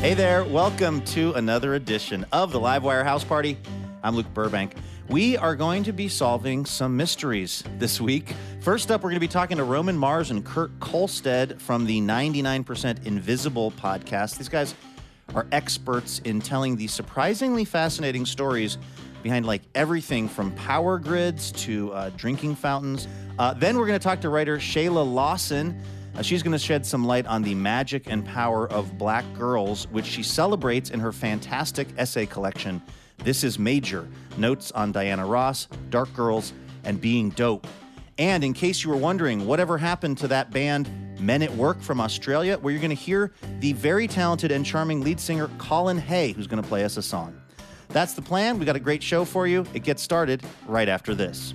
Hey there, welcome to another edition of the Livewire House Party. I'm Luke Burbank. We are going to be solving some mysteries this week. First up, we're going to be talking to Roman Mars and Kurt Kohlstedt from the 99% Invisible podcast. These guys are experts in telling the surprisingly fascinating stories behind like everything from power grids to uh, drinking fountains. Uh, then we're going to talk to writer Shayla Lawson. Uh, she's going to shed some light on the magic and power of black girls, which she celebrates in her fantastic essay collection. This is Major Notes on Diana Ross, Dark Girls, and Being Dope. And in case you were wondering, whatever happened to that band Men at Work from Australia, where you're going to hear the very talented and charming lead singer Colin Hay, who's going to play us a song. That's the plan. We got a great show for you. It gets started right after this.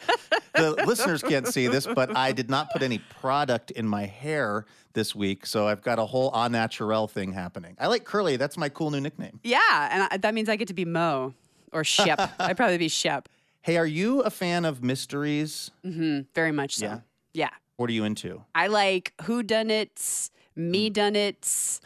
the listeners can't see this, but I did not put any product in my hair this week, so I've got a whole au naturel thing happening. I like curly. That's my cool new nickname. Yeah, and I, that means I get to be Mo or Shep. I'd probably be Shep. Hey, are you a fan of mysteries? Mm-hmm, very much so. Yeah. Yeah. What are you into? I like who done it, me done it,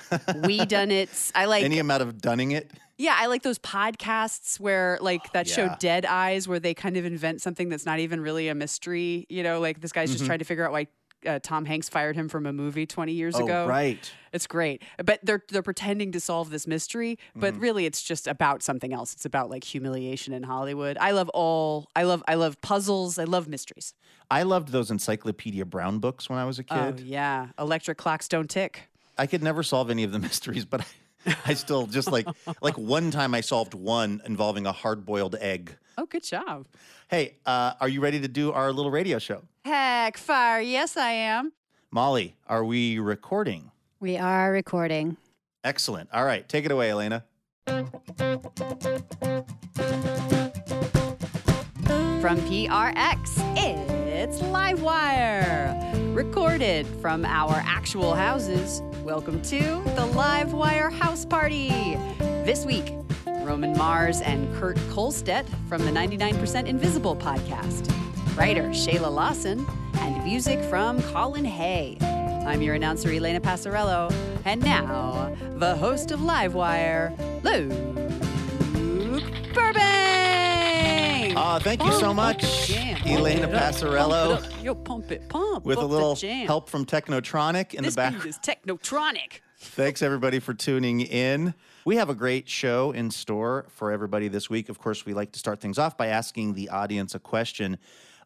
we done it. I like Any amount of dunning it? Yeah, I like those podcasts where like that show yeah. Dead Eyes where they kind of invent something that's not even really a mystery, you know, like this guy's just trying to figure out why uh, Tom Hanks fired him from a movie 20 years oh, ago. right. It's great. But they're they're pretending to solve this mystery, but really it's just about something else. It's about like humiliation in Hollywood. I love all I love I love puzzles. I love mysteries. I loved those Encyclopedia Brown books when I was a Oh kid. yeah. Electric clocks don't tick. I could never solve any of the mysteries, but I, I still just like like one time I solved one involving a hard-boiled egg. Oh, good job. Hey, uh, are you ready to do our little radio show? Heck fire. Yes, I am. Molly, are we recording? We are recording. Excellent. All right, take it away, Elena. From PRX, it's Livewire. Recorded from our actual houses. Welcome to the Livewire House Party. This week, Roman Mars and Kurt Kohlstedt from the 99% Invisible podcast. Writer Shayla Lawson and music from Colin Hay. I'm your announcer, Elena Passarello. And now, the host of Livewire, Luke Uh, thank you so much, up the jam. Elena Pump Passarello, pump it up. Yo, pump it, pump. with a little help from Technotronic in This the back. beat is technotronic. Thanks, everybody, for tuning in. We have a great show in store for everybody this week. Of course, we like to start things off by asking the audience a question.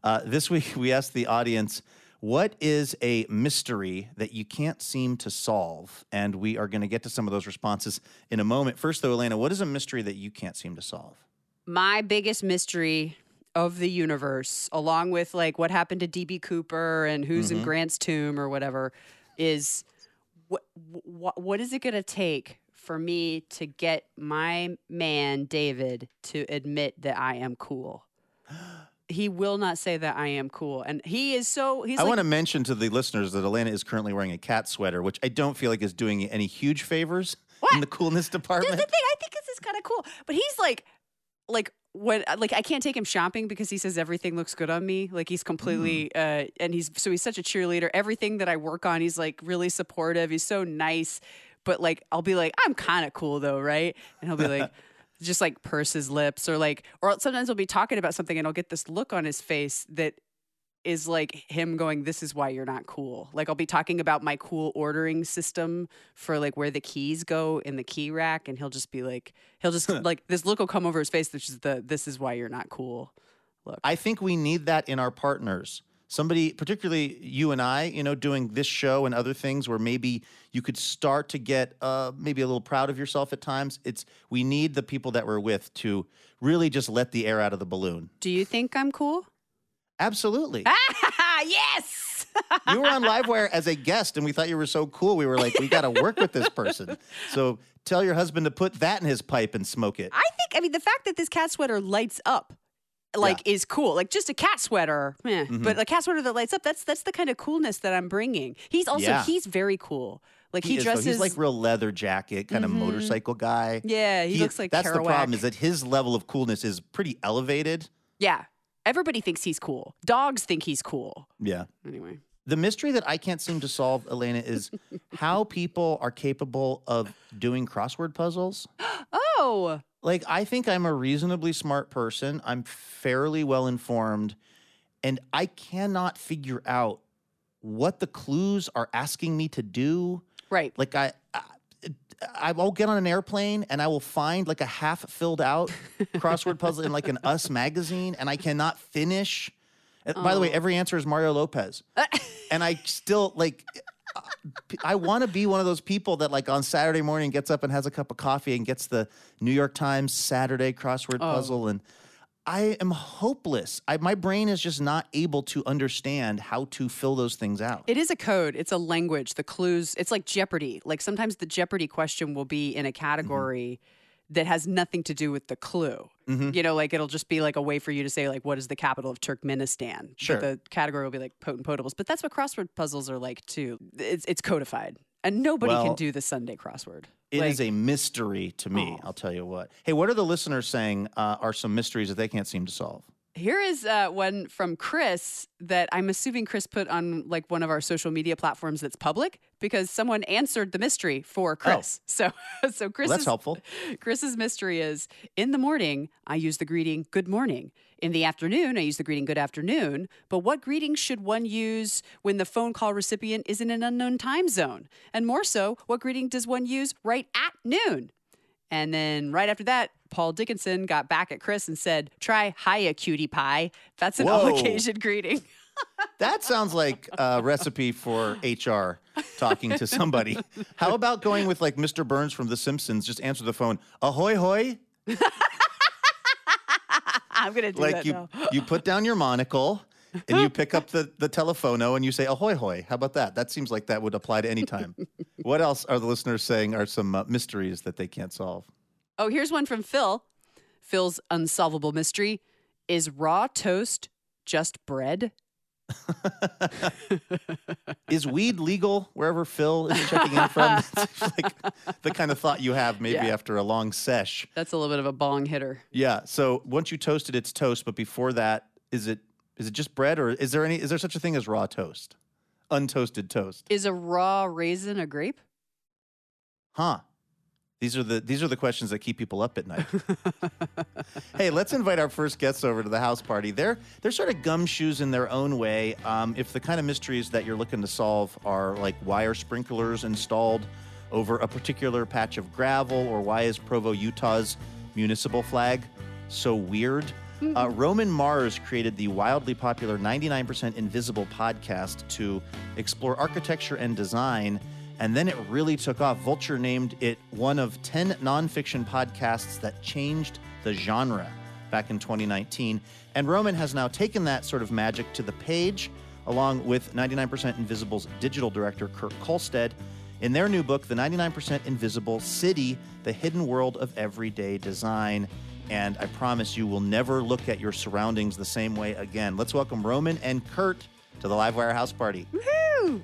Uh, this week, we asked the audience, What is a mystery that you can't seem to solve? And we are going to get to some of those responses in a moment. First, though, Elena, what is a mystery that you can't seem to solve? My biggest mystery of the universe, along with like what happened to DB Cooper and who's in mm-hmm. Grant's tomb or whatever, is what what what is it going to take for me to get my man David to admit that I am cool? he will not say that I am cool, and he is so. He's I like, want to mention to the listeners that Elena is currently wearing a cat sweater, which I don't feel like is doing any huge favors in the coolness That's the department. thing. I think this is kind of cool, but he's like, like when like I can't take him shopping because he says everything looks good on me. Like he's completely uh and he's so he's such a cheerleader. Everything that I work on, he's like really supportive. He's so nice. But like I'll be like, I'm kind of cool though, right? And he'll be like just like purse his lips or like or sometimes he'll be talking about something and I'll get this look on his face that is like him going this is why you're not cool like i'll be talking about my cool ordering system for like where the keys go in the key rack and he'll just be like he'll just like this look will come over his face which is the this is why you're not cool look I think we need that in our partners. Somebody, particularly you and I, you know, doing this show and other things where maybe you could start to get uh, maybe a little proud of yourself at times. It's we need the people that we're with to really just let the air out of the balloon. do you think i'm cool Absolutely. yes you were on Livewire as a guest, and we thought you were so cool. We were like, we got to work with this person. So tell your husband to put that in his pipe and smoke it. i think i mean the fact that this cat sweater lights up like is cool like just a cat sweater eh, Mm-hmm. but a cat sweater that lights up that's that's the kind of coolness that i'm bringing he's also Yeah. he's very cool like he, is, dresses Mm-hmm. He's like real leather jacket, kind of motorcycle guy. Yeah, he looks like That's the problem is that his level of coolness is pretty elevated. Yeah. Everybody thinks he's cool. Dogs think he's cool. Yeah. Anyway. The mystery that I can't seem to solve, Elena, is how people are capable of doing crossword puzzles. Oh, Like, I think I'm a reasonably smart person. I'm fairly well informed, and I cannot figure out what the clues are asking me to do. right. Like, I. I will get on an airplane and I will find like a half filled out crossword puzzle in like an Us magazine, and I cannot finish. And By the way, oh. every answer is Mario Lopez, and I still like. Uh, I want to be one of those people that, like, on Saturday morning gets up and has a cup of coffee and gets the New York Times Saturday crossword oh. puzzle. And I am hopeless. I, my brain is just not able to understand how to fill those things out. It is a code. It's a language. The clues, it's like Jeopardy. Like sometimes the Jeopardy question will be in a category that has nothing to do with the clue. Mm-hmm. You know, like it'll just be like a way for you to say, like, what is the capital of Turkmenistan? But Sure. the category will be like potent potables. But that's what crossword puzzles are like too. It's, it's codified. And nobody Well, can do the Sunday crossword. It is Like- a mystery to me. Oh. I'll tell you what. Hey, what are the listeners saying uh, are some mysteries that they can't seem to solve? Here is uh, one from Chris that I'm assuming Chris put on like one of our social media platforms that's public because someone answered the mystery for Chris. So, so Chris Oh. that's helpful. Chris's mystery is in the morning I use the greeting good morning. In the afternoon I use the greeting good afternoon. But what greeting should one use when the phone call recipient is in an unknown time zone? And more so, what greeting does one use right at noon? And then right after that, Paul Dickinson got back at Chris and said, Try hiya, cutie pie. That's an Whoa. all occasion greeting. That sounds like a recipe for HR talking to somebody. How about going with like Mr. Burns from The Simpsons? Just answer the phone, ahoy hoy. I'm going to do Like that you, now. you put down your monocle and you pick up the, the telephono and you say ahoy hoy. How about that? That seems like that would apply to any time. what else are the listeners saying are some uh, mysteries that they can't solve? Oh, here's one from Phil. Phil's unsolvable mystery is raw toast just bread? Is weed legal wherever Phil is checking in from? Like the kind of thought you have maybe Yeah. after a long sesh. That's a little bit of a bong hitter. Yeah. So once you toast it, it's toast. But before that, is it is it just bread, or is there any is there such a thing as raw toast, untoasted toast? Is a raw raisin a grape? Huh. These are the these are the questions that keep people up at night. hey, let's invite our first guests over to the house party. They're they're sort of gumshoes in their own way. Um, if the kind of mysteries that you're looking to solve are like why are sprinklers installed over a particular patch of gravel, or why is Provo, Utah's municipal flag so weird? Uh, Roman Mars created the wildly popular 99% Invisible podcast to explore architecture and design, and then it really took off. Vulture named it one of 10 nonfiction podcasts that changed the genre back in 2019. And Roman has now taken that sort of magic to the page, along with 99% Invisible's digital director, Kurt Kohlstedt, in their new book, The 99% Invisible City The Hidden World of Everyday Design. and I promise you will never look at your surroundings the same way again. Let's welcome Roman and Kurt to the Livewire House Party. Hello.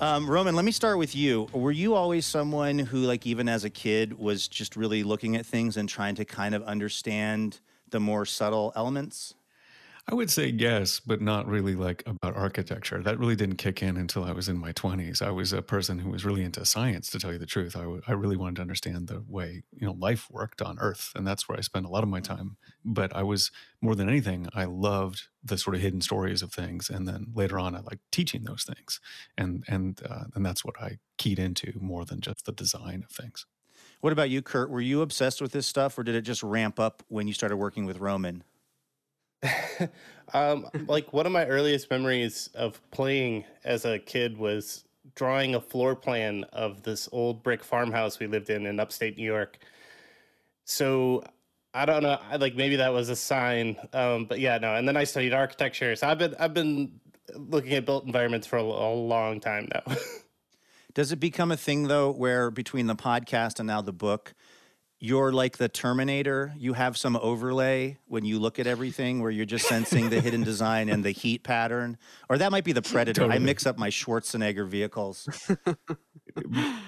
Um, Roman, let me start with you. Were you always someone who, like, even as a kid, was just really looking at things and trying to kind of understand the more subtle elements? I would say yes, but not really like about architecture. That really didn't kick in until I was in my 20s. I was a person who was really into science, to tell you the truth. I, w- I really wanted to understand the way you know life worked on Earth, and that's where I spent a lot of my time. But I was more than anything, I loved the sort of hidden stories of things, and then later on, I liked teaching those things, and and uh, and that's what I keyed into more than just the design of things. What about you, Kurt? Were you obsessed with this stuff, or did it just ramp up when you started working with Roman? um, like one of my earliest memories of playing as a kid was drawing a floor plan of this old brick farmhouse we lived in in upstate New York. So I don't know, I, like maybe that was a sign, um, but yeah, no. And then I studied architecture, so I've been I've been looking at built environments for a, a long time now. Does it become a thing though, where between the podcast and now the book, you're like the Terminator. You have some overlay when you look at everything where you're just sensing the hidden design and the heat pattern. Or that might be the Predator. Totally. I mix up my Schwarzenegger vehicles.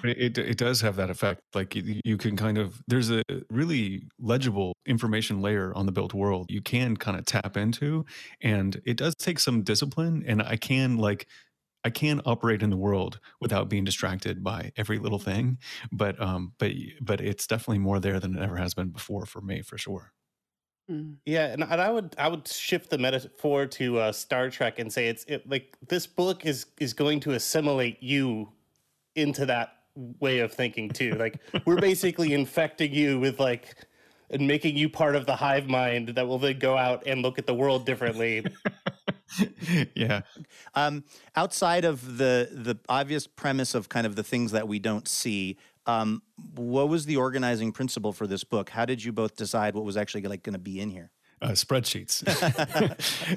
it, it does have that effect. Like you, you can kind of, there's a really legible information layer on the built world you can kind of tap into. And it does take some discipline. And I can like, I can operate in the world without being distracted by every little thing. But, um, but, but it's definitely more there than it ever has been before for me, for sure. Yeah, and, and I would I would shift the metaphor to uh, Star Trek and say it's it, like this book is is going to assimilate you into that way of thinking too. Like we're basically infecting you with like and making you part of the hive mind that will then go out and look at the world differently. yeah. Um, outside of the the obvious premise of kind of the things that we don't see, um, what was the organizing principle for this book? How did you both decide what was actually like going to be in here? uh, spreadsheets.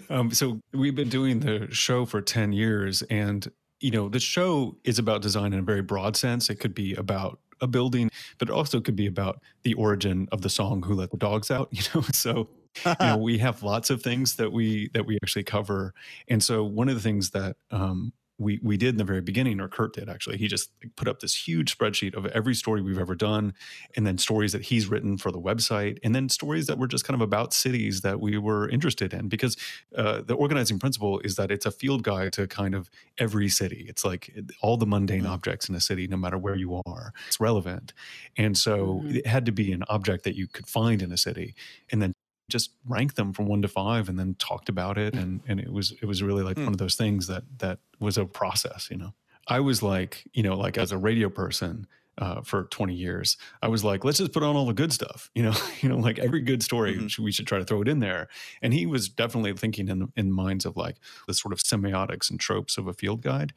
um, so we've been doing the show for 10 years and you know the show is about design in a very broad sense it could be about a building but it also could be about the origin of the song who let the dogs out you know so you know we have lots of things that we that we actually cover and so one of the things that um, we we did in the very beginning, or Kurt did actually. He just put up this huge spreadsheet of every story we've ever done, and then stories that he's written for the website, and then stories that were just kind of about cities that we were interested in. Because uh, the organizing principle is that it's a field guide to kind of every city. It's like all the mundane objects in a city, no matter where you are, it's relevant. And so it had to be an object that you could find in a city, and then just ranked them from one to five and then talked about it. Mm. And and it was it was really like mm. one of those things that that was a process you know? I was like you know like as a radio person uh, for 20 years i was like let's just put on all the good stuff you know you know like every good story we should- we should try to throw it in there. And he was definitely thinking in in minds of like the sort of semiotics and tropes of a field guide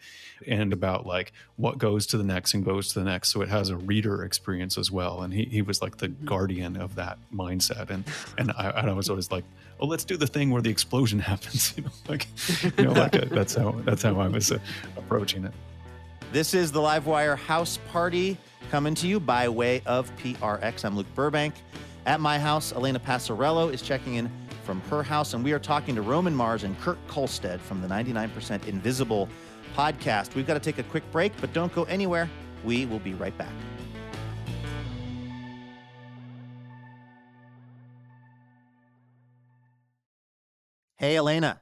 and about like what goes to the next and goes to the next. So it has a reader experience as well. And he, he was like the guardian of that mindset. And and I, and I was always like oh let's do the thing where the explosion happens you know like you know like uh, that's how that's how I was uh, approaching it This is the Livewire House Party coming to you by way of PRX. I'm Luke Burbank. At my house, Elena Passarello is checking in from her house, and we are talking to Roman Mars and Kurt Kohlstedt from the 99% Invisible podcast. We've got to take a quick break, but don't go anywhere. We will be right back. Hey, Elena.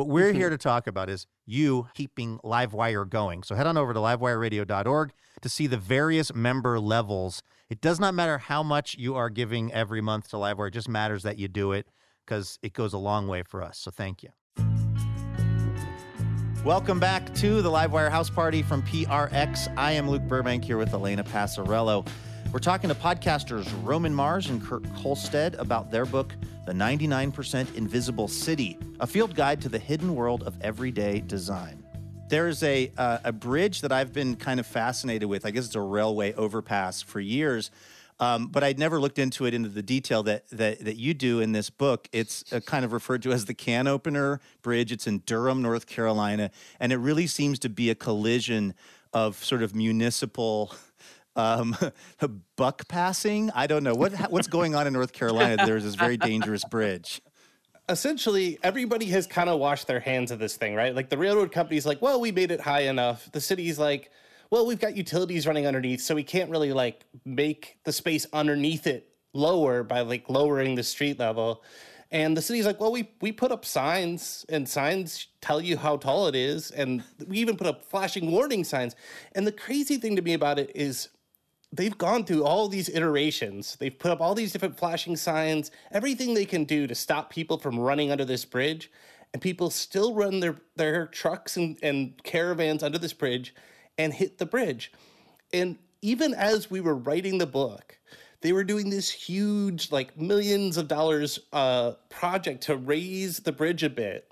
What we're Mhm. here to talk about is you keeping Livewire going. So head on over to livewireradio.org to see the various member levels. It does not matter how much you are giving every month to Livewire, it just matters that you do it because it goes a long way for us. So thank you. Welcome back to the Livewire House Party from PRX. I am Luke Burbank here with Elena Passarello. We're talking to podcasters Roman Mars and Kurt Kohlstedt about their book, The 99% Invisible City, a field guide to the hidden world of everyday design. There's a, uh, a bridge that I've been kind of fascinated with. I guess it's a railway overpass for years. Um, but I'd never looked into it into the detail that, that that you do in this book. It's uh, kind of referred to as the Can Opener Bridge. It's in Durham, North Carolina, and it really seems to be a collision of sort of municipal um, buck passing. I don't know what what's going on in North Carolina. There's this very dangerous bridge. essentially everybody has kind of washed their hands of this thing, right? Like the railroad company's like, well, we made it high enough. The city's like, well, we've got utilities running underneath, so we can't really like make the space underneath it lower by like lowering the street level. And the city's like, well, we we put up signs, and signs tell you how tall it is, and we even put up flashing warning signs. And the crazy thing to me about it is they've gone through all these iterations. They've put up all these different flashing signs, everything they can do to stop people from running under this bridge. And people still run their, their trucks and, and caravans under this bridge and hit the bridge. And even as we were writing the book, they were doing this huge, like millions of dollars uh, project to raise the bridge a bit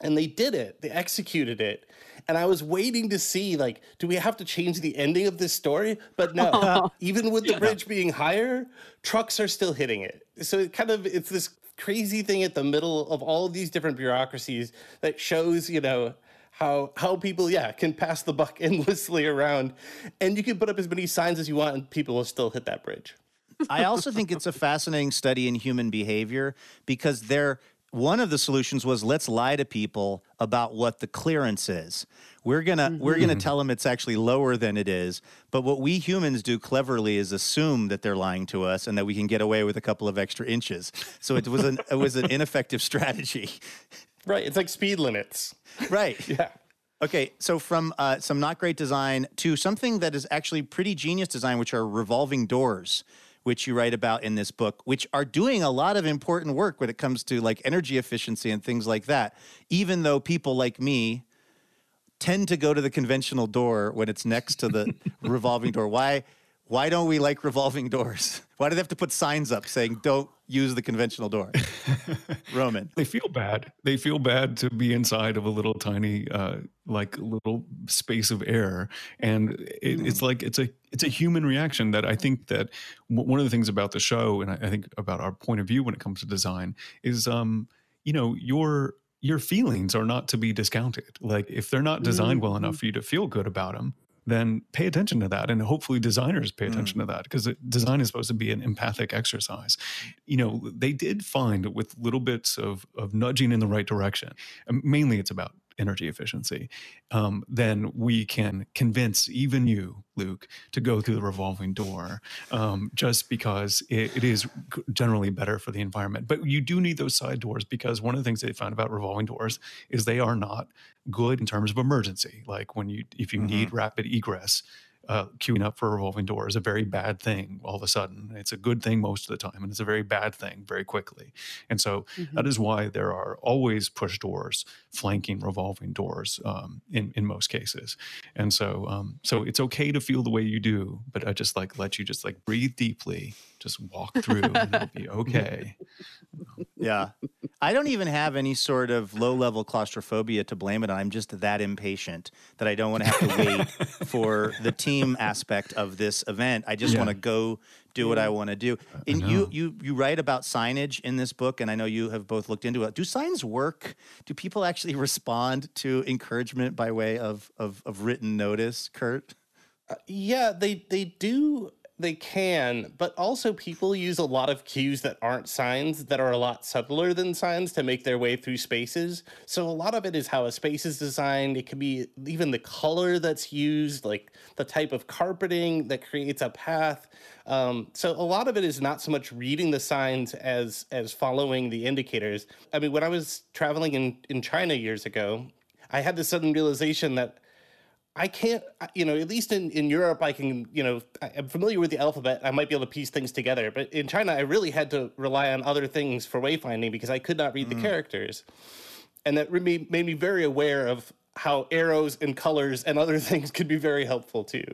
and they did it they executed it and i was waiting to see like do we have to change the ending of this story? But no oh. even with the bridge being higher trucks are still hitting it. So it kind of it's this crazy thing at the middle of all of these different bureaucracies that shows you know how how people yeah can pass the buck endlessly around. And you can put up as many signs as you want and people will still hit that bridge. I also think it's a fascinating study in human behavior because there one of the solutions was let's lie to people about what the clearance is. We're gonna we're gonna tell them it's actually lower than it is. But what we humans do cleverly is assume that they're lying to us and that we can get away with a couple of extra inches. So it was an it was an ineffective strategy. right it's like speed limits right. yeah Okay, so from uh, some not great design to something that is actually pretty genius design, which are revolving doors, which you write about in this book, which are doing a lot of important work when it comes to like energy efficiency and things like that. Even though people like me tend to go to the conventional door when it's next to the revolving door. Why? Why don't we like revolving doors? Why do they have to put signs up saying "Don't use the conventional door"? Roman. They feel bad. They feel bad to be inside of a little tiny, uh, like little space of air, and it, it's like it's a it's a human reaction that I think that w- one of the things about the show, and I, I think about our point of view when it comes to design, is um, you know your your feelings are not to be discounted. Like if they're not designed well enough for you to feel good about them, then pay attention to that and hopefully designers pay attention to that because design is supposed to be an empathic exercise. You know they did find with little bits of of nudging in the right direction mainly it's about energy efficiency um, then we can convince even you luke to go through the revolving door um, just because it, it is generally better for the environment. But you do need those side doors because one of the things they found about revolving doors is they are not good in terms of emergency. Like when you if you need rapid egress uh, queuing up for a revolving door is a very bad thing all of a sudden. It's a good thing most of the time, and it's a very bad thing very quickly. And so that is why there are always push doors flanking revolving doors um, in in most cases. And so um, so it's okay to feel the way you do, but I just like let you just like breathe deeply, just walk through, and it'll be okay. Yeah. I don't even have any sort of low level claustrophobia to blame it on. I'm just that impatient that I don't want to have to wait for the team aspect of this event. I just Yeah. want to go do what I want to do. And you you you write about signage in this book, and I know you have both looked into it. Do signs work? Do people actually respond to encouragement by way of of, of written notice, Kurt? Uh, yeah, they they do they can, but also people use a lot of cues that aren't signs that are a lot subtler than signs to make their way through spaces. So a lot of it is how a space is designed. It can be even the color that's used, like the type of carpeting that creates a path. Um, so a lot of it is not so much reading the signs as as following the indicators. I mean, when I was traveling in in China years ago, I had this sudden realization that I can't, you know, at least in, in Europe, I can, you know, I'm familiar with the alphabet. I might be able to piece things together. But in China, I really had to rely on other things for wayfinding because I could not read mm. the characters. And that made, made me very aware of how arrows and colors and other things could be very helpful too.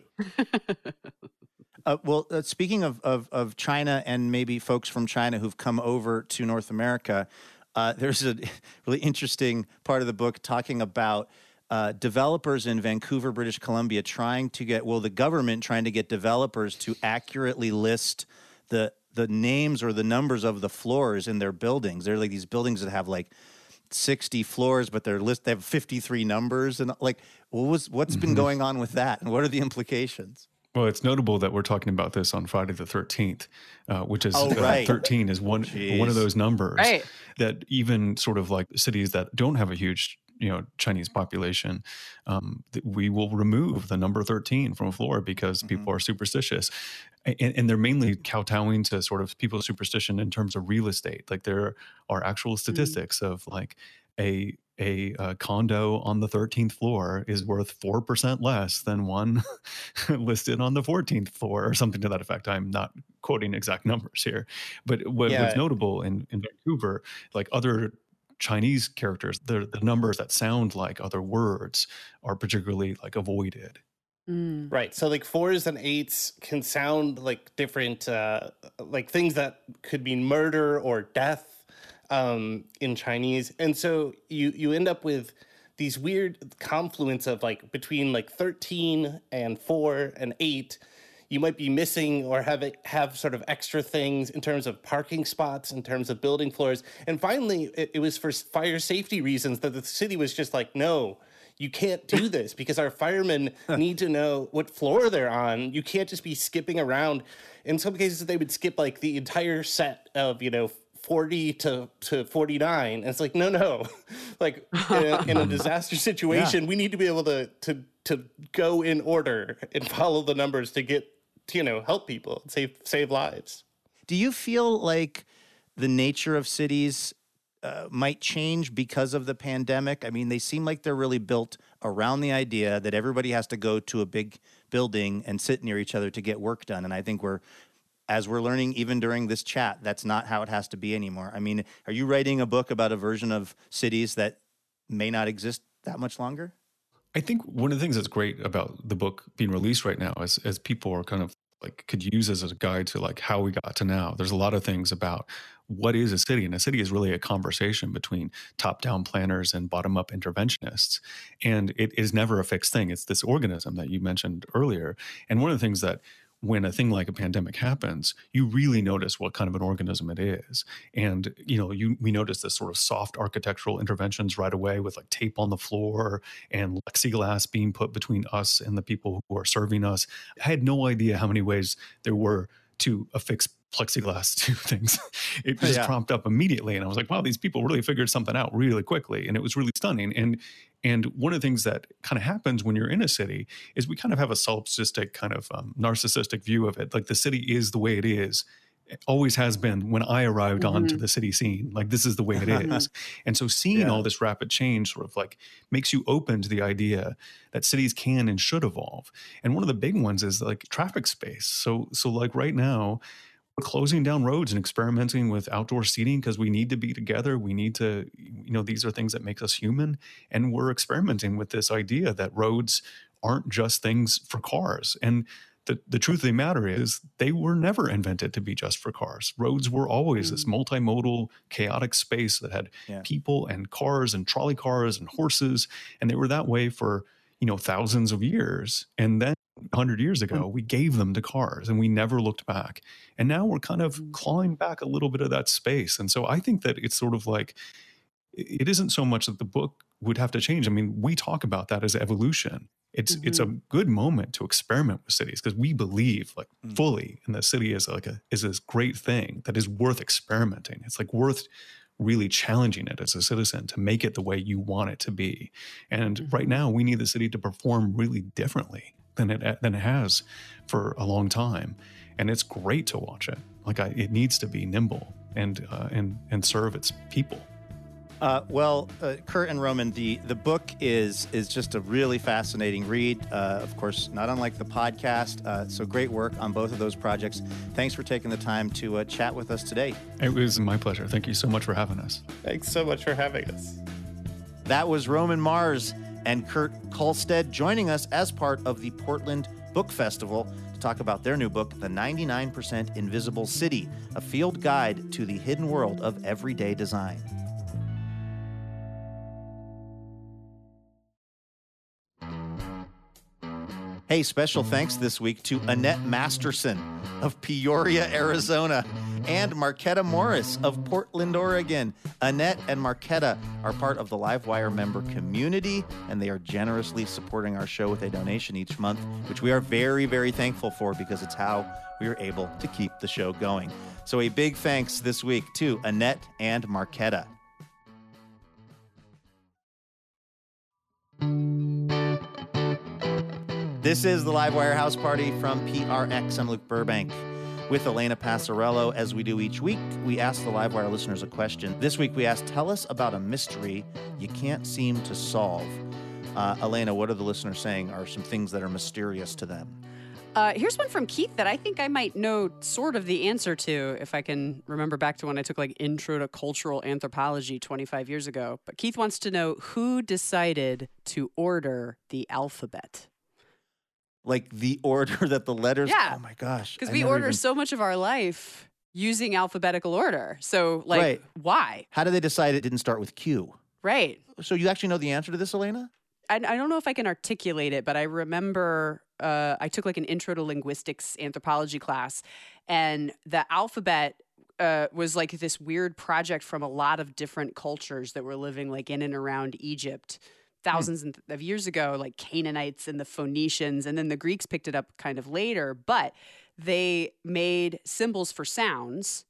uh, well, uh, speaking of, of, of, China and maybe folks from China who've come over to North America, uh, there's a really interesting part of the book talking about uh, developers in Vancouver, British Columbia, trying to get well, the government trying to get developers to accurately list the the names or the numbers of the floors in their buildings. They're like these buildings that have like 60 floors, but they're list they have 53 numbers and like what was what's mm-hmm. been going on with that and what are the implications? Well, it's notable that we're talking about this on Friday the 13th, uh, which is oh, right. uh, 13 is one Jeez. one of those numbers right. that even sort of like cities that don't have a huge you know Chinese population, um, we will remove the number thirteen from a floor because mm-hmm. people are superstitious, and, and, they're mainly kowtowing to sort of people's superstition in terms of real estate. Like there are actual mm. statistics mm-hmm. of like a a, a, condo on the 13th floor is worth 4% less than one listed on the 14th floor or something to that effect. I'm not quoting exact numbers here. But what, yeah. what's notable in, in Vancouver, like other Chinese characters, the, the numbers that sound like other words are particularly like avoided. Mm. Right. So like fours and eights can sound like different, uh, like things that could mean murder or death um, in Chinese. And so you, you end up with these weird confluence of like between like 13 and four and eight you might be missing or have it, have sort of extra things in terms of parking spots, in terms of building floors. And finally, it, it was for fire safety reasons that the city was just like, no, you can't do this because our firemen need to know what floor they're on. You can't just be skipping around. In some cases, they would skip like the entire set of, you know, 40 to, to 49 and it's like no no like in a, in a disaster situation yeah. we need to be able to to to go in order and follow the numbers to get you know help people save save lives. Do you feel like the nature of cities uh, might change because of the pandemic? I mean they seem like they're really built around the idea that everybody has to go to a big building and sit near each other to get work done. And i think we're as we're learning even during this chat that's not how it has to be anymore. I mean are you writing a book about a version of cities that may not exist that much longer I think one of the things that's great about the book being released right now is as people are kind of like could use as a guide to like how we got to now. There's a lot of things about what is a city, and a city is really a conversation between top-down planners and bottom-up interventionists, and it is never a fixed thing. It's this organism that you mentioned earlier, and one of the things that when a thing like a pandemic happens, you really notice what kind of an organism it is. And, you know, you we notice this sort of soft architectural interventions right away with like tape on the floor and plexiglass being put between us and the people who are serving us. I had no idea how many ways there were to affix plexiglass to things. It oh, just yeah. prompted up immediately. And I was like, wow, these people really figured something out really quickly. And it was really stunning. And and one of the things that kind of happens when you're in a city is we kind of have a solipsistic kind of um, narcissistic view of it. Like the city is the way it is. It always has been when I arrived mm-hmm. onto the city scene. Like this is the way it is. and so seeing yeah. all this rapid change sort of like makes you open to the idea that cities can and should evolve. And one of the big ones is like traffic space. So so like right now, closing down roads and experimenting with outdoor seating because we need to be together. We need to, you know, these are things that make us human. And we're experimenting with this idea that roads aren't just things for cars. And the, the truth of the matter is they were never invented to be just for cars. Roads were always mm. this multimodal, chaotic space that had yeah. people and cars and trolley cars and horses. And they were that way for, you know, thousands of years. And then 100 years ago, we gave them to cars and we never looked back. And now we're kind of clawing back a little bit of that space. And so I think that it's sort of like, it isn't so much that the book would have to change. I mean, we talk about that as evolution. It's mm-hmm. it's a good moment to experiment with cities because we believe like mm. fully in the city is like a is this great thing that is worth experimenting. It's like worth really challenging it as a citizen to make it the way you want it to be. And mm-hmm. right now, we need the city to perform really differently than it than it has for a long time. And it's great to watch it. Like I, it needs to be nimble and uh, and and serve its people. Uh, well, uh, Kurt and Roman, the, the book is is just a really fascinating read. Uh, of course, not unlike the podcast. Uh, so great work on both of those projects. Thanks for taking the time to uh, chat with us today. It was my pleasure. Thank you so much for having us. Thanks so much for having us. That was Roman Mars and Kurt Kohlstedt joining us as part of the Portland Book Festival to talk about their new book, The 99% Invisible City, a field guide to the hidden world of everyday design. Hey, special thanks this week to Annette Masterson of Peoria, Arizona, and Marquetta Morris of Portland, Oregon. Annette and Marquetta are part of the Livewire member community, and they are generously supporting our show with a donation each month, which we are very, very thankful for because it's how we are able to keep the show going. So, a big thanks this week to Annette and Marquetta. This is the Livewire House Party from PRX. I'm Luke Burbank with Elena Passarello. As we do each week, we ask the Livewire listeners a question. This week, we asked, Tell us about a mystery you can't seem to solve. Uh, Elena, what are the listeners saying are some things that are mysterious to them? Uh, here's one from Keith that I think I might know sort of the answer to if I can remember back to when I took like intro to cultural anthropology 25 years ago. But Keith wants to know who decided to order the alphabet like the order that the letters. Yeah. Oh my gosh. Because we order even... so much of our life using alphabetical order. So, like, right. why? How did they decide it didn't start with Q? Right. So, you actually know the answer to this, Elena? I, I don't know if I can articulate it, but I remember uh, I took like an intro to linguistics anthropology class, and the alphabet uh, was like this weird project from a lot of different cultures that were living like in and around Egypt. Thousands mm. of years ago, like Canaanites and the Phoenicians, and then the Greeks picked it up kind of later. But they made symbols for sounds,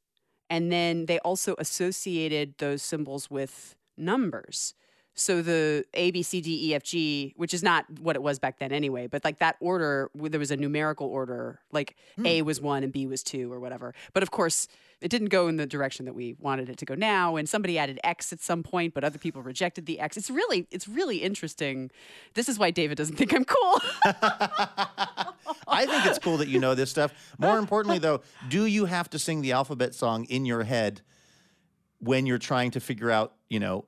and then they also associated those symbols with numbers. So the A, B, C, D, E, F, G, which is not what it was back then anyway, but like that order, there was a numerical order, like mm. A was one and B was two or whatever. But of course, it didn't go in the direction that we wanted it to go now and somebody added x at some point but other people rejected the x. It's really it's really interesting. This is why david doesn't think i'm cool. I think it's cool that you know this stuff. More importantly though do you have to sing the alphabet song in your head when you're trying to figure out you know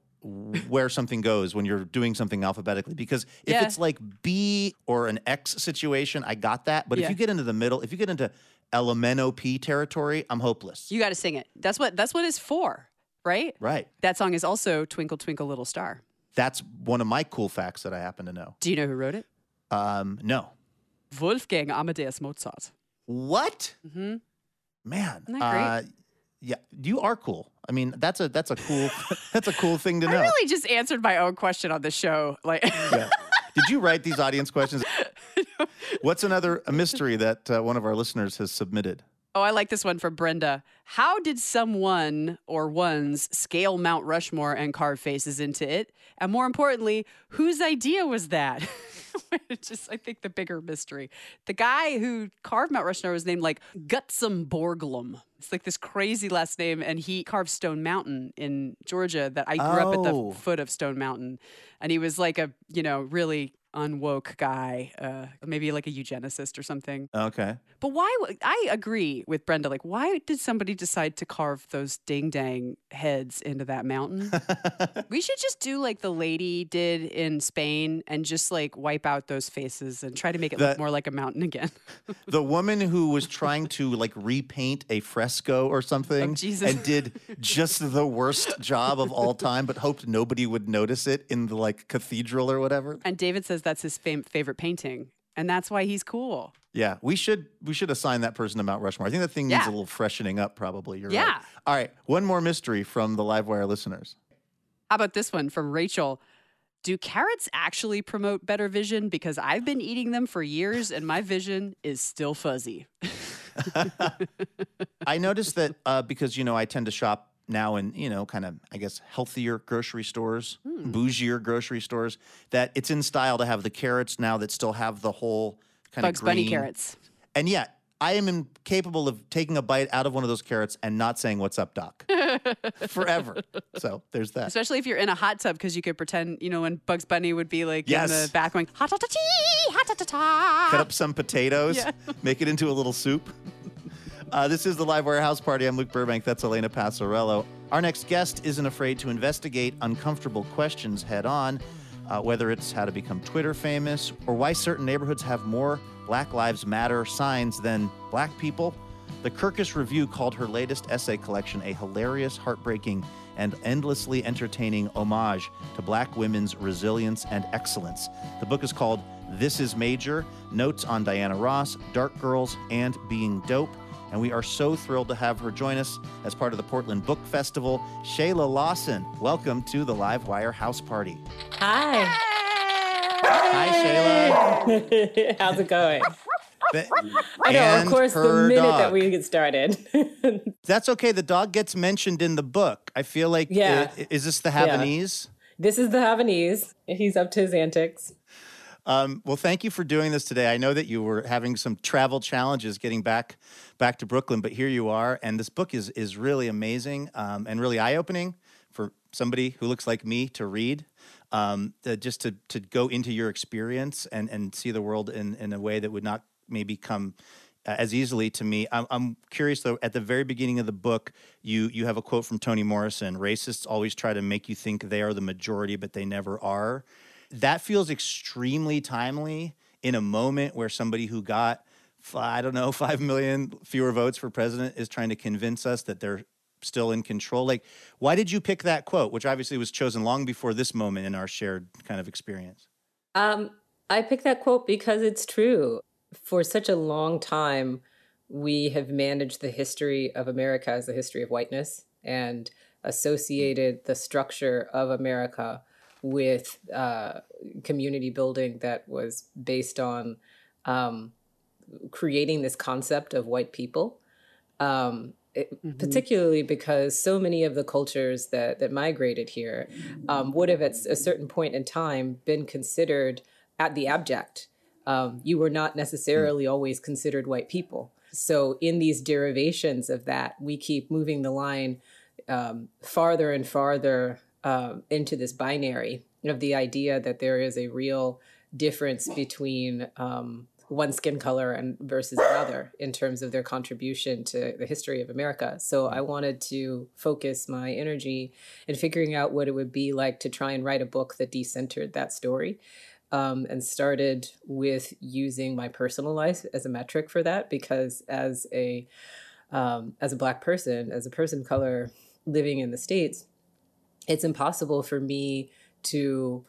where something goes when you're doing something alphabetically? Because if yeah. it's like b or an x situation i got that. But yeah. if you get into the middle if you get into LMNOP territory, I'm hopeless. You got to sing it. That's what that's what it's for, right? Right. That song is also Twinkle Twinkle Little Star. That's one of my cool facts that I happen to know. Do you know who wrote it? Um, no. Wolfgang Amadeus Mozart. What? Mm-hmm. Man, Isn't that great? Uh, yeah, you are cool. I mean, that's a that's a cool that's a cool thing to know. I really just answered my own question on the show. Like, yeah. Did you write these audience questions? What's another mystery that uh, one of our listeners has submitted? Oh, I like this one from Brenda. How did someone or ones scale Mount Rushmore and carve faces into it? And more importantly, whose idea was that? just, I think, the bigger mystery. The guy who carved Mount Rushmore was named like Gutzon Borglum. It's like this crazy last name, and he carved Stone Mountain in Georgia. That I grew oh. up at the oh. foot of Stone Mountain, and he was like a you know really unwoke guy, uh, maybe like a eugenicist or something. Okay. But why? I agree with Brenda. Like, why did somebody decide to carve those ding dang heads into that mountain? we should just do like the lady did in Spain and just like wipe out those faces and try to make it the, look more like a mountain again. the woman who was trying to like repaint a fresco or something oh, and did just the worst job of all time, but hoped nobody would notice it in the like cathedral or whatever. And David says that's his fam- favorite painting. and that's why he's cool. Yeah, we should we should assign that person to Mount Rushmore. I think that thing needs Yeah. a little freshening up. Probably. You're right. Yeah. All right. One more mystery from the Livewire listeners. How about this one from Rachel? Do carrots actually promote better vision? Because I've been eating them for years and my vision is still fuzzy. I noticed that uh, because you know I tend to shop now in you know kind of I guess healthier grocery stores, Hmm. bougier grocery stores. That it's in style to have the carrots now that still have the whole kind Bugs of Bunny carrots. And yet I am incapable of taking a bite out of one of those carrots and not saying "What's up, Doc?" forever. So there's that. Especially if you're in a hot tub, because you could pretend, you know, when Bugs Bunny would be like in the bath going, hot ta ta hot ta ta ta. cut up some potatoes, Yeah. make it into a little soup. Uh, this is the Livewire House Party. I'm Luke Burbank. That's Elena Passarello. Our next guest isn't afraid to investigate uncomfortable questions head on, uh, whether it's how to become Twitter famous or why certain neighborhoods have more Black Lives Matter signs than black people. The Kirkus Review called her latest essay collection a hilarious, heartbreaking, and endlessly entertaining homage to black women's resilience and excellence. The book is called This is Major Notes on Diana Ross, Dark Girls, and Being Dope. And we are so thrilled to have her join us as part of the Portland Book Festival. Shayla Lawson, welcome to the Live Wire House Party. Hi. Hi, Shayla. How's it going? Th- I know, and of course, the her minute that we get started. That's okay. The dog gets mentioned in the book. I feel like, Yeah. i- is this the Yeah. Havanese? this is the Havanese. He's up to his antics. Um, well, thank you for doing this today. I know that you were having some travel challenges getting back back to Brooklyn, but here you are, and this book is is really amazing um, and really eye opening for somebody who looks like me to read. Um, uh, just to to go into your experience and and see the world in in a way that would not maybe come uh, as easily to me. I'm, I'm curious though. At the very beginning of the book, you you have a quote from Toni Morrison: "Racists always try to make you think they are the majority, but they never are." That feels extremely timely in a moment where somebody who got I don't know five million fewer votes for president is trying to convince us that they're still in control. Like, why did you pick that quote, which obviously was chosen long before this moment in our shared kind of experience? Um, I picked that quote because it's true. For such a long time, we have managed the history of America as the history of whiteness and associated the structure of America with uh, community building that was based on um, creating this concept of white people. Um, it- Particularly because so many of the cultures that, that migrated here um, would have at a certain point in time been considered at the abject. Um, you were not necessarily always considered white people. So, in these derivations of that, we keep moving the line um, farther and farther um, into this binary of the idea that there is a real difference between um, one skin color and versus another in terms of their contribution to the history of America. So I wanted to focus my energy in figuring out what it would be like to try and write a book that decentered that story. Um, and started with using my personal life as a metric for that because as a um, as a black person, as a person of color living in the states, it's impossible for me to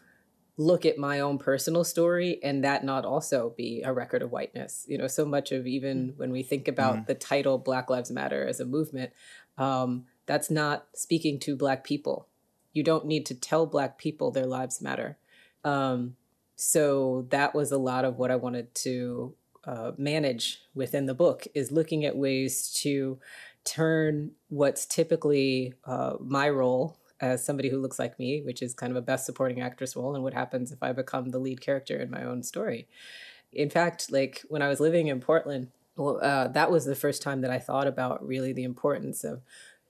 look at my own personal story and that not also be a record of whiteness. You know, so much of even when we think about the title Black Lives Matter as a movement, um, that's not speaking to Black people. You don't need to tell Black people their lives matter. Um, so that was a lot of what I wanted to uh, manage within the book is looking at ways to turn what's typically uh, my role as somebody who looks like me, which is kind of a best supporting actress role, and what happens if I become the lead character in my own story. In fact, like when I was living in Portland, well, uh, that was the first time that I thought about really the importance of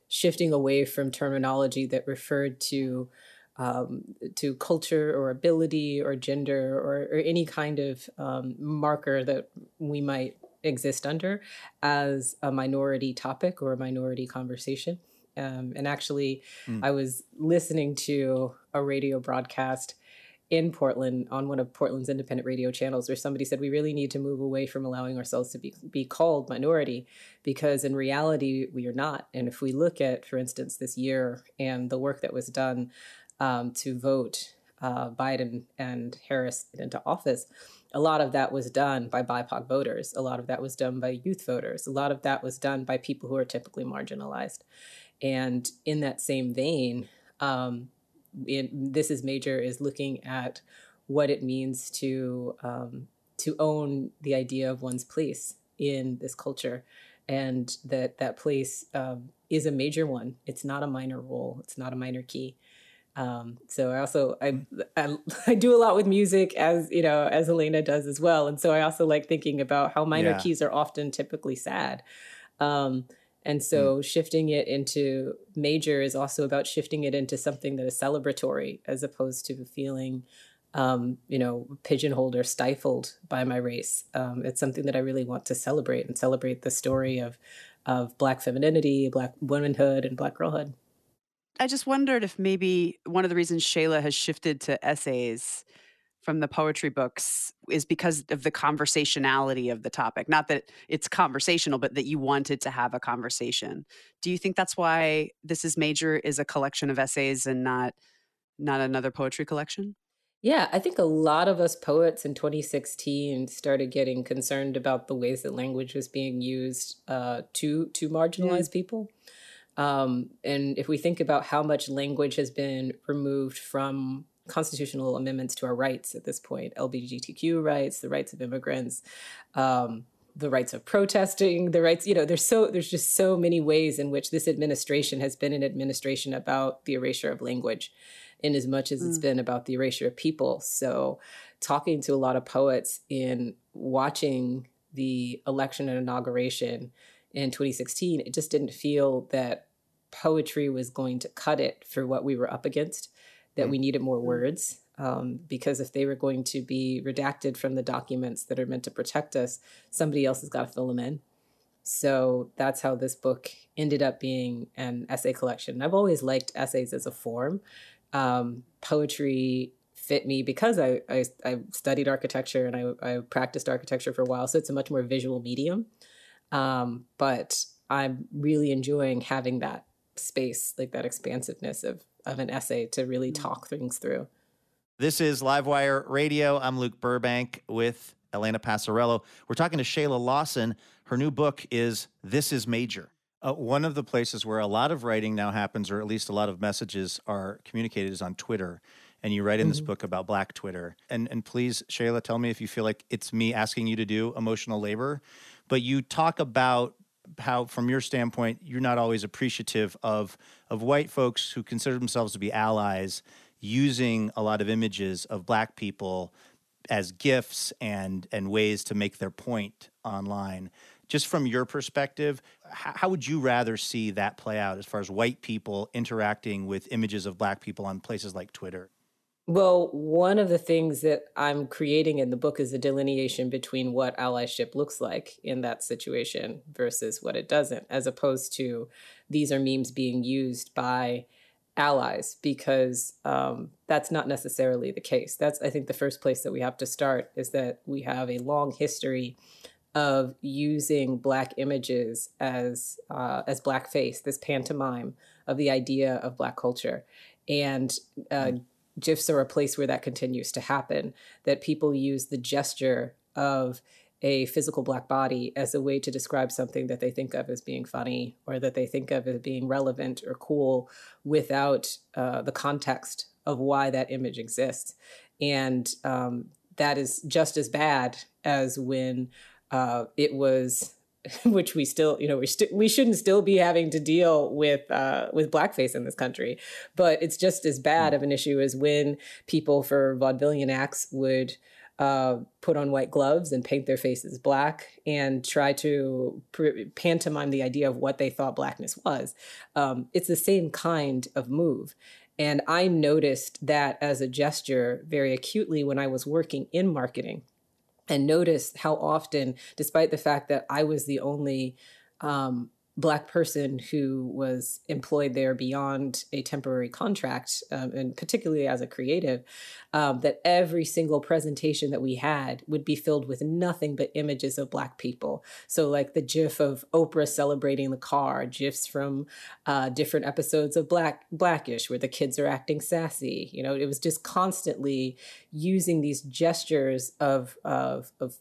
shifting away from terminology that referred to um, to culture or ability or gender or, or any kind of um, marker that we might exist under as a minority topic or a minority conversation. Um, and actually, I was listening to a radio broadcast in Portland on one of Portland's independent radio channels where somebody said we really need to move away from allowing ourselves to be be called minority because in reality we are not. And if we look at, for instance, this year and the work that was done um, to vote uh, Biden and Harris into office, a lot of that was done by BIPOC voters. A lot of that was done by youth voters. A lot of that was done by people who are typically marginalized. And in that same vein, um, this is major is looking at what it means to um, to own the idea of one's place in this culture, and that that place um, is a major one. It's not a minor role. It's not a minor key. Um, so I also I, I, I do a lot with music as you know as Elena does as well, and so I also like thinking about how minor yeah. keys are often typically sad. Um, and so mm. shifting it into major is also about shifting it into something that is celebratory as opposed to feeling, um, you know, pigeonholed or stifled by my race. Um, it's something that I really want to celebrate and celebrate the story of, of Black femininity, Black womanhood, and Black girlhood. I just wondered if maybe one of the reasons Shayla has shifted to essays from the poetry books is because of the conversationality of the topic. Not that it's conversational, but that you wanted to have a conversation. Do you think that's why this is major is a collection of essays and not not another poetry collection? Yeah, I think a lot of us poets in 2016 started getting concerned about the ways that language was being used uh, to to marginalize mm. people. Um, and if we think about how much language has been removed from constitutional amendments to our rights at this point LGBTQ rights, the rights of immigrants. Um, the rights of protesting, the rights, you know, there's so there's just so many ways in which this administration has been an administration about the erasure of language in as much as mm. it's been about the erasure of people. So talking to a lot of poets in watching the election and inauguration in 2016, it just didn't feel that poetry was going to cut it for what we were up against that we mm. needed more mm. words um, because if they were going to be redacted from the documents that are meant to protect us, somebody else has got to fill them in. So that's how this book ended up being an essay collection. I've always liked essays as a form. Um, poetry fit me because I, I, I studied architecture and I, I, practiced architecture for a while, so it's a much more visual medium. Um, but I'm really enjoying having that space, like that expansiveness of of an essay to really mm. talk things through. This is Livewire Radio. I'm Luke Burbank with Elena Passarello. We're talking to Shayla Lawson. Her new book is This is Major. Uh, one of the places where a lot of writing now happens, or at least a lot of messages are communicated, is on Twitter. And you write in mm-hmm. this book about Black Twitter. And and please, Shayla, tell me if you feel like it's me asking you to do emotional labor. But you talk about how from your standpoint you're not always appreciative of of white folks who consider themselves to be allies using a lot of images of black people as GIFs and and ways to make their point online. Just from your perspective how would you rather see that play out as far as white people interacting with images of black people on places like twitter well, one of the things that I'm creating in the book is a delineation between what allyship looks like in that situation versus what it doesn't, as opposed to these are memes being used by allies, because um, that's not necessarily the case. That's, I think, the first place that we have to start is that we have a long history of using black images as uh, as blackface, this pantomime of the idea of black culture, and uh, mm GIFs are a place where that continues to happen, that people use the gesture of a physical black body as a way to describe something that they think of as being funny or that they think of as being relevant or cool without uh, the context of why that image exists. And um, that is just as bad as when uh, it was which we still, you know, we st- we shouldn't still be having to deal with uh, with blackface in this country, but it's just as bad mm. of an issue as when people for vaudevillian acts would uh, put on white gloves and paint their faces black and try to pr- pantomime the idea of what they thought blackness was. Um, it's the same kind of move. And I noticed that as a gesture very acutely when I was working in marketing and noticed how often, despite the fact that I was the only um, black person who was employed there beyond a temporary contract um, and particularly as a creative um, that every single presentation that we had would be filled with nothing but images of black people. So like the gif of oprah celebrating the car gifs from uh, different episodes of black blackish where the kids are acting sassy you know it was just constantly using these gestures of of, of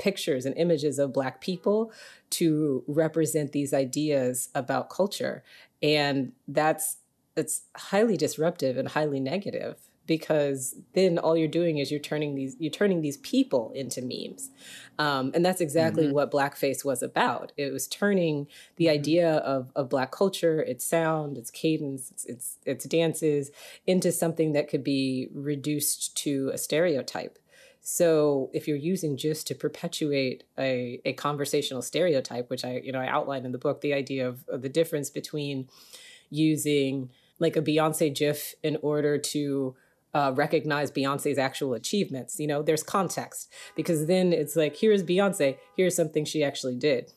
pictures and images of black people to represent these ideas about culture and that's it's highly disruptive and highly negative because then all you're doing is you're turning these you're turning these people into memes um, and that's exactly mm-hmm. what blackface was about it was turning the mm-hmm. idea of, of black culture its sound its cadence its, its, its dances into something that could be reduced to a stereotype so if you're using just to perpetuate a, a conversational stereotype, which I, you know, I outline in the book, the idea of, of the difference between using like a Beyonce GIF in order to uh, recognize Beyonce's actual achievements. You know, there's context because then it's like, here's Beyonce, here's something she actually did.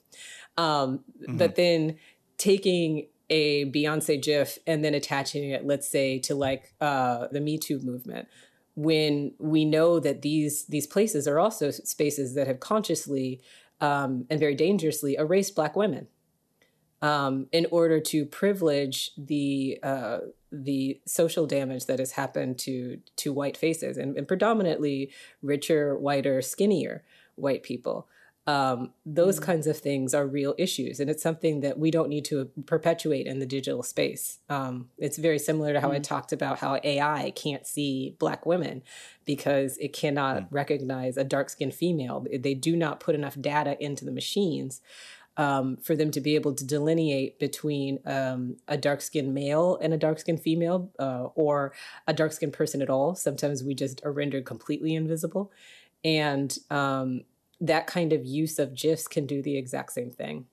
Um, mm-hmm. But then taking a Beyonce GIF and then attaching it, let's say, to like uh, the Me Too movement, when we know that these these places are also spaces that have consciously um, and very dangerously erased Black women um, in order to privilege the uh, the social damage that has happened to to white faces and, and predominantly richer, whiter, skinnier white people um, those mm. kinds of things are real issues and it's something that we don't need to perpetuate in the digital space. Um, it's very similar to how mm. i talked about how ai can't see black women because it cannot mm. recognize a dark skinned female. They do not put enough data into the machines um, for them to be able to delineate between um, a dark skinned male and a dark skinned female uh, or a dark skinned person at all. Sometimes we just are rendered completely invisible. And um, that kind of use of GIFs can do the exact same thing.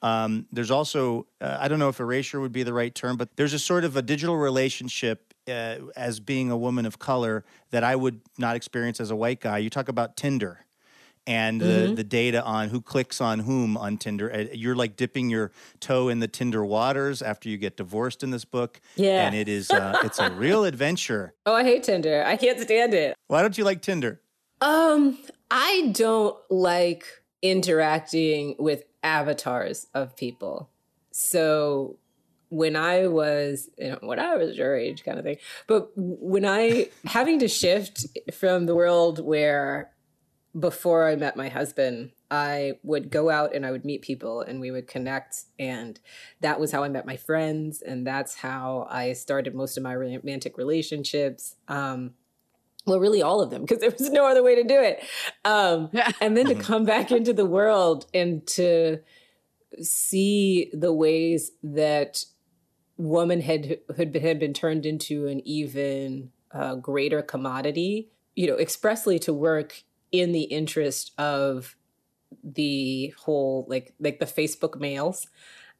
Um, there's also, uh, I don't know if erasure would be the right term, but there's a sort of a digital relationship uh, as being a woman of color that I would not experience as a white guy. You talk about Tinder and mm-hmm. the, the data on who clicks on whom on Tinder. Uh, you're like dipping your toe in the Tinder waters after you get divorced in this book. Yeah. And it is, uh, it's a real adventure. Oh, I hate Tinder. I can't stand it. Why don't you like Tinder? Um, I don't like interacting with avatars of people. So when I was, you know, when I was your age kind of thing, but when I having to shift from the world where before I met my husband, I would go out and I would meet people and we would connect. And that was how I met my friends. And that's how I started most of my romantic relationships. Um, well really all of them because there was no other way to do it. Um, and then to come back into the world and to see the ways that woman had had been, had been turned into an even uh, greater commodity you know expressly to work in the interest of the whole like like the facebook males.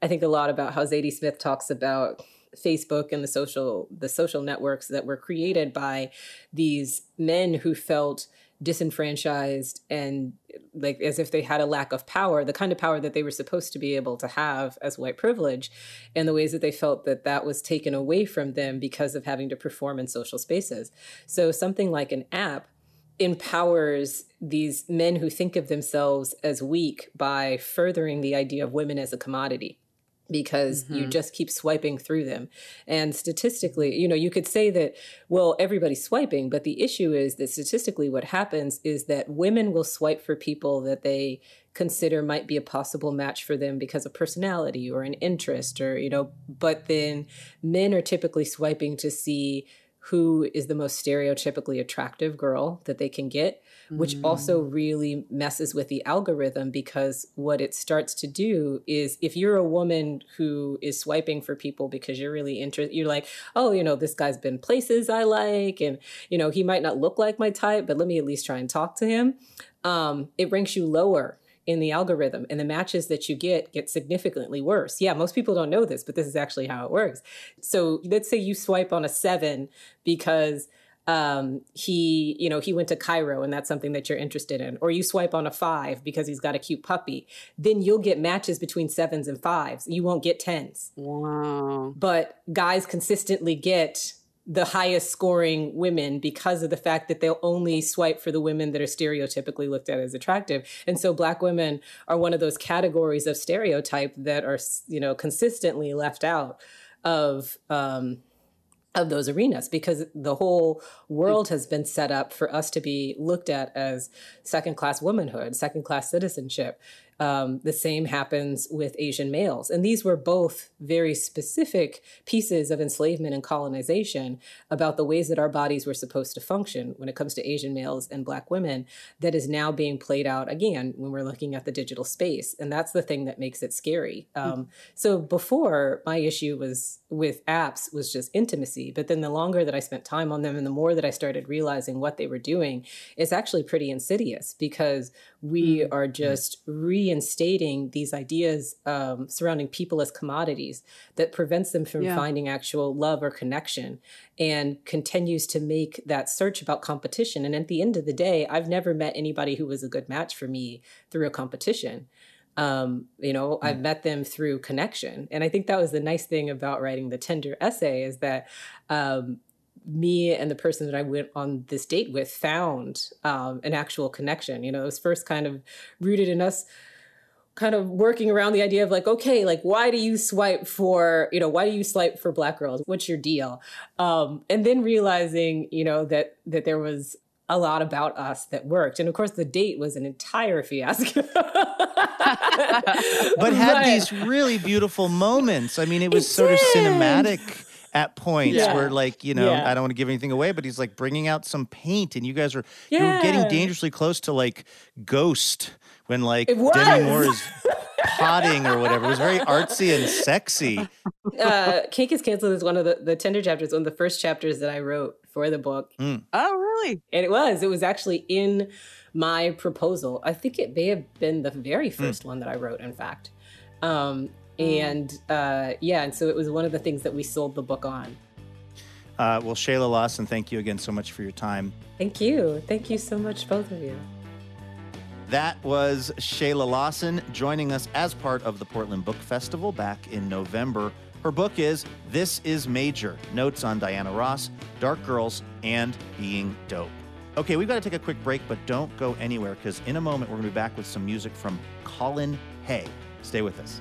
I think a lot about how zadie smith talks about Facebook and the social the social networks that were created by these men who felt disenfranchised and like as if they had a lack of power the kind of power that they were supposed to be able to have as white privilege and the ways that they felt that that was taken away from them because of having to perform in social spaces. So something like an app empowers these men who think of themselves as weak by furthering the idea of women as a commodity because mm-hmm. you just keep swiping through them. And statistically, you know, you could say that, well, everybody's swiping, but the issue is that statistically, what happens is that women will swipe for people that they consider might be a possible match for them because of personality or an interest or, you know, but then men are typically swiping to see who is the most stereotypically attractive girl that they can get, which mm. also really messes with the algorithm because what it starts to do is if you're a woman who is swiping for people because you're really interested, you're like, oh, you know, this guy's been places I like, and, you know, he might not look like my type, but let me at least try and talk to him. Um, it ranks you lower in the algorithm and the matches that you get get significantly worse. Yeah, most people don't know this, but this is actually how it works. So let's say you swipe on a seven because um, he, you know, he went to Cairo and that's something that you're interested in, or you swipe on a five because he's got a cute puppy, then you'll get matches between sevens and fives. You won't get tens. Wow. But guys consistently get the highest scoring women because of the fact that they'll only swipe for the women that are stereotypically looked at as attractive. And so black women are one of those categories of stereotype that are, you know, consistently left out of um, of those arenas because the whole world has been set up for us to be looked at as second class womanhood, second class citizenship. Um, the same happens with Asian males. And these were both very specific pieces of enslavement and colonization about the ways that our bodies were supposed to function when it comes to Asian males and Black women that is now being played out again when we're looking at the digital space. And that's the thing that makes it scary. Um, so before, my issue was with apps was just intimacy. But then the longer that I spent time on them and the more that I started realizing what they were doing, it's actually pretty insidious because we mm-hmm. are just reinstating these ideas um, surrounding people as commodities that prevents them from yeah. finding actual love or connection and continues to make that search about competition. And at the end of the day, I've never met anybody who was a good match for me through a competition. Um, you know, mm. I've met them through connection. And I think that was the nice thing about writing the Tinder essay is that um, me and the person that I went on this date with found um, an actual connection. You know, it was first kind of rooted in us kind of working around the idea of like, okay, like why do you swipe for, you know, why do you swipe for black girls? What's your deal? Um, and then realizing, you know, that that there was a lot about us that worked. And of course the date was an entire fiasco. but had these really beautiful moments. I mean, it was it sort did. of cinematic at points yeah. where like you know yeah. i don't want to give anything away but he's like bringing out some paint and you guys are yeah. you're getting dangerously close to like ghost when like demi moore is potting or whatever it was very artsy and sexy uh cake is canceled is one of the the Tinder chapters one of the first chapters that i wrote for the book mm. oh really and it was it was actually in my proposal i think it may have been the very hmm. first mm. one that i wrote in fact um Mm. And uh, yeah, and so it was one of the things that we sold the book on. Uh, well, Shayla Lawson, thank you again so much for your time. Thank you. Thank you so much, both of you. That was Shayla Lawson joining us as part of the Portland Book Festival back in November. Her book is This Is Major Notes on Diana Ross, Dark Girls, and Being Dope. Okay, we've got to take a quick break, but don't go anywhere because in a moment we're going to be back with some music from Colin Hay. Stay with us.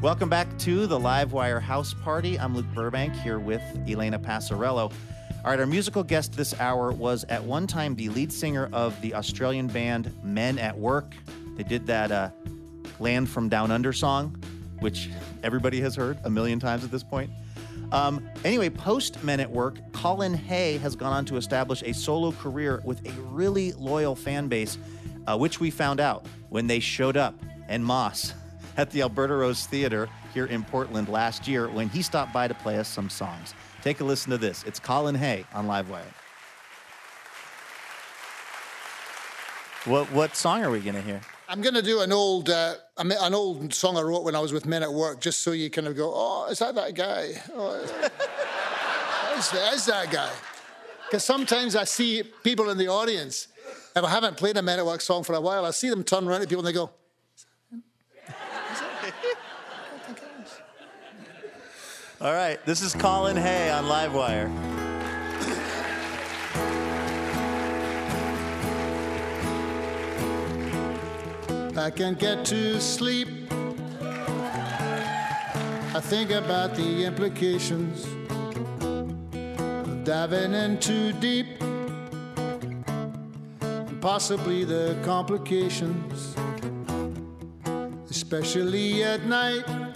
Welcome back to the Livewire House Party. I'm Luke Burbank here with Elena Passarello. All right, our musical guest this hour was at one time the lead singer of the Australian band Men at Work. They did that uh, Land from Down Under song, which everybody has heard a million times at this point. Um, anyway, post Men at Work, Colin Hay has gone on to establish a solo career with a really loyal fan base, uh, which we found out when they showed up and masse at the Alberta Rose Theater here in Portland last year when he stopped by to play us some songs. Take a listen to this. It's Colin Hay on Livewire. What what song are we going to hear? I'm going to do an old uh, an old song I wrote when I was with Men at Work, just so you kind of go, oh, is that that guy? Oh, is, is that guy? Because sometimes I see people in the audience, if I haven't played a Men at Work song for a while, I see them turn around to people and they go, All right, this is Colin Hay on Livewire. I can't get to sleep. I think about the implications of diving in too deep. and possibly the complications, especially at night.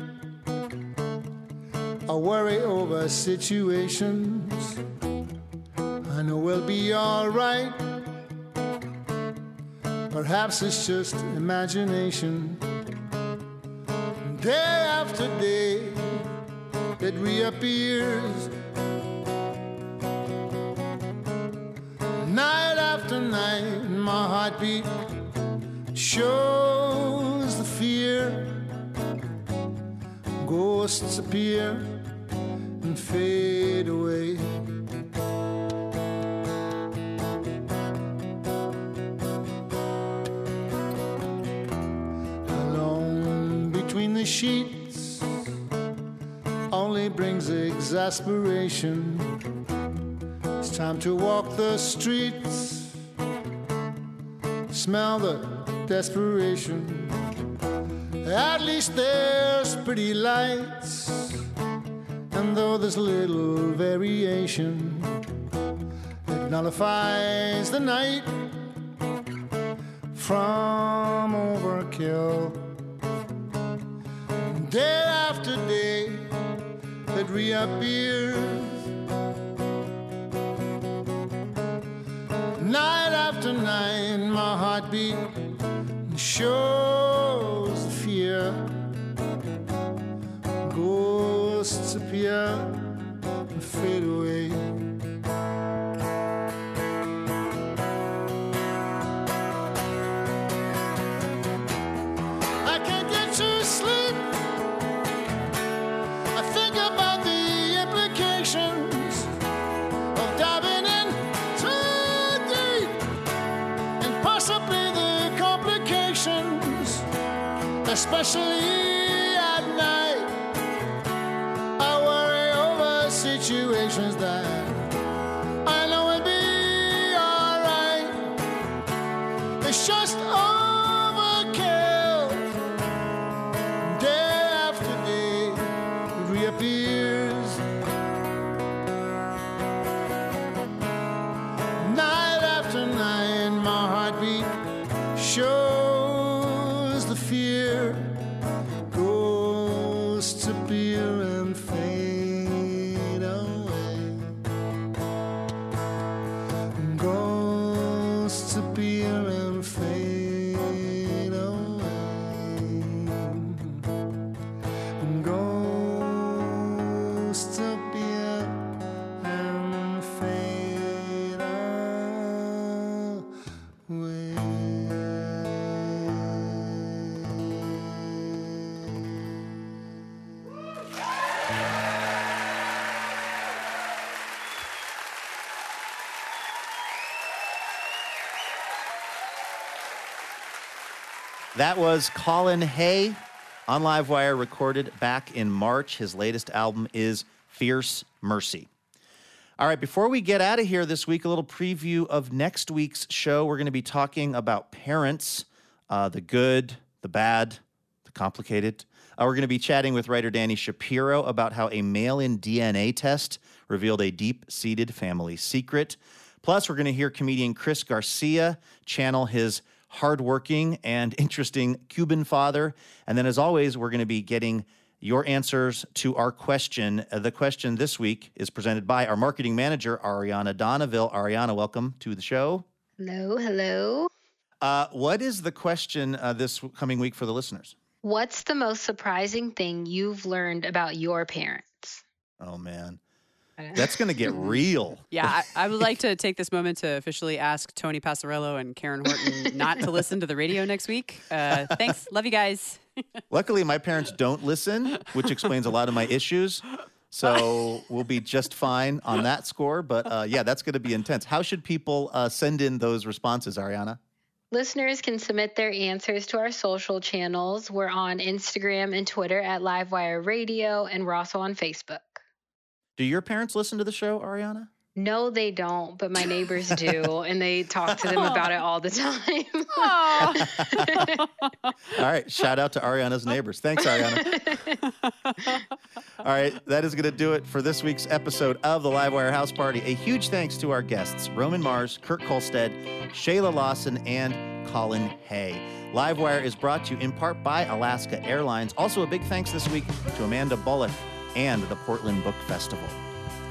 I worry over situations. I know we'll be alright. Perhaps it's just imagination. Day after day, it reappears. Night after night, my heartbeat shows the fear. Ghosts appear fade away. Alone between the sheets only brings exasperation. It's time to walk the streets, smell the desperation. At least there's pretty lights, and though there's little variation, it nullifies the night from overkill. Day after day, it reappears. Night after night, my heartbeat shows Appear and fade away. I can't get to sleep. I think about the implications of diving in too deep and possibly the complications, especially That was Colin Hay on Livewire, recorded back in March. His latest album is Fierce Mercy. All right, before we get out of here this week, a little preview of next week's show. We're going to be talking about parents, uh, the good, the bad, the complicated. Uh, we're going to be chatting with writer Dani Shapiro about how a mail in DNA test revealed a deep seated family secret. Plus, we're going to hear comedian Chris Garcia channel his hardworking and interesting Cuban father. And then, as always, we're going to be getting your answers to our question. Uh, the question this week is presented by our marketing manager, Ariana Donneville. Ariana, welcome to the show. Hello, hello. Uh, what is the question uh, this coming week for the listeners? What's the most surprising thing you've learned about your parents? Oh, man. That's going to get real. Yeah, I, I would like to take this moment to officially ask Tony Passarello and Karen Horton not to listen to the radio next week. Uh, thanks. Love you guys. Luckily, my parents don't listen, which explains a lot of my issues. So we'll be just fine on that score. But uh, yeah, that's going to be intense. How should people uh, send in those responses, Ariana? Listeners can submit their answers to our social channels. We're on Instagram and Twitter at Livewire Radio, and we're also on Facebook. Do your parents listen to the show, Ariana? No, they don't, but my neighbors do, and they talk to them about it all the time. All right. Shout out to Ariana's neighbors. Thanks, Ariana. All right. That is going to do it for this week's episode of the Livewire House Party. A huge thanks to our guests, Roman Mars, Kurt Kohlstedt, Shayla Lawson, and Colin Hay. Livewire is brought to you in part by Alaska Airlines. Also, a big thanks this week to Amanda Bullock and the Portland Book Festival.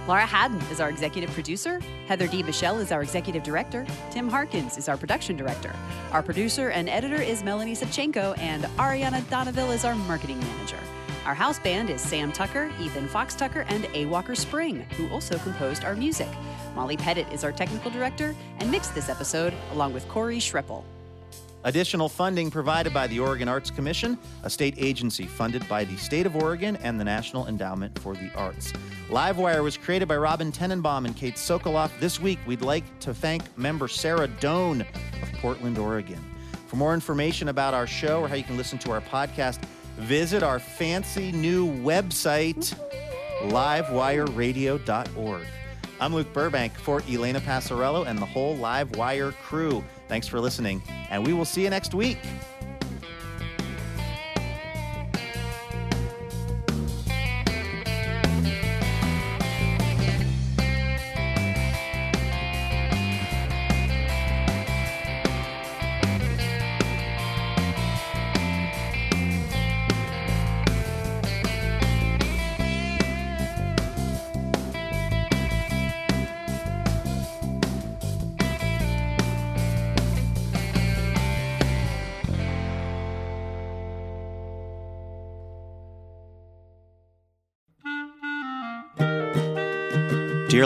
Laura Haddon is our executive producer. Heather D. Michelle is our executive director. Tim Harkins is our production director. Our producer and editor is Melanie Savchenko, and Ariana Donaville is our marketing manager. Our house band is Sam Tucker, Ethan Fox Tucker, and A. Walker Spring, who also composed our music. Molly Pettit is our technical director and mixed this episode along with Corey Schreppel. Additional funding provided by the Oregon Arts Commission, a state agency funded by the state of Oregon and the National Endowment for the Arts. Livewire was created by Robin Tenenbaum and Kate Sokoloff. This week, we'd like to thank member Sarah Doan of Portland, Oregon. For more information about our show or how you can listen to our podcast, visit our fancy new website, livewireradio.org. I'm Luke Burbank for Elena Passarello and the whole Livewire crew. Thanks for listening, and we will see you next week.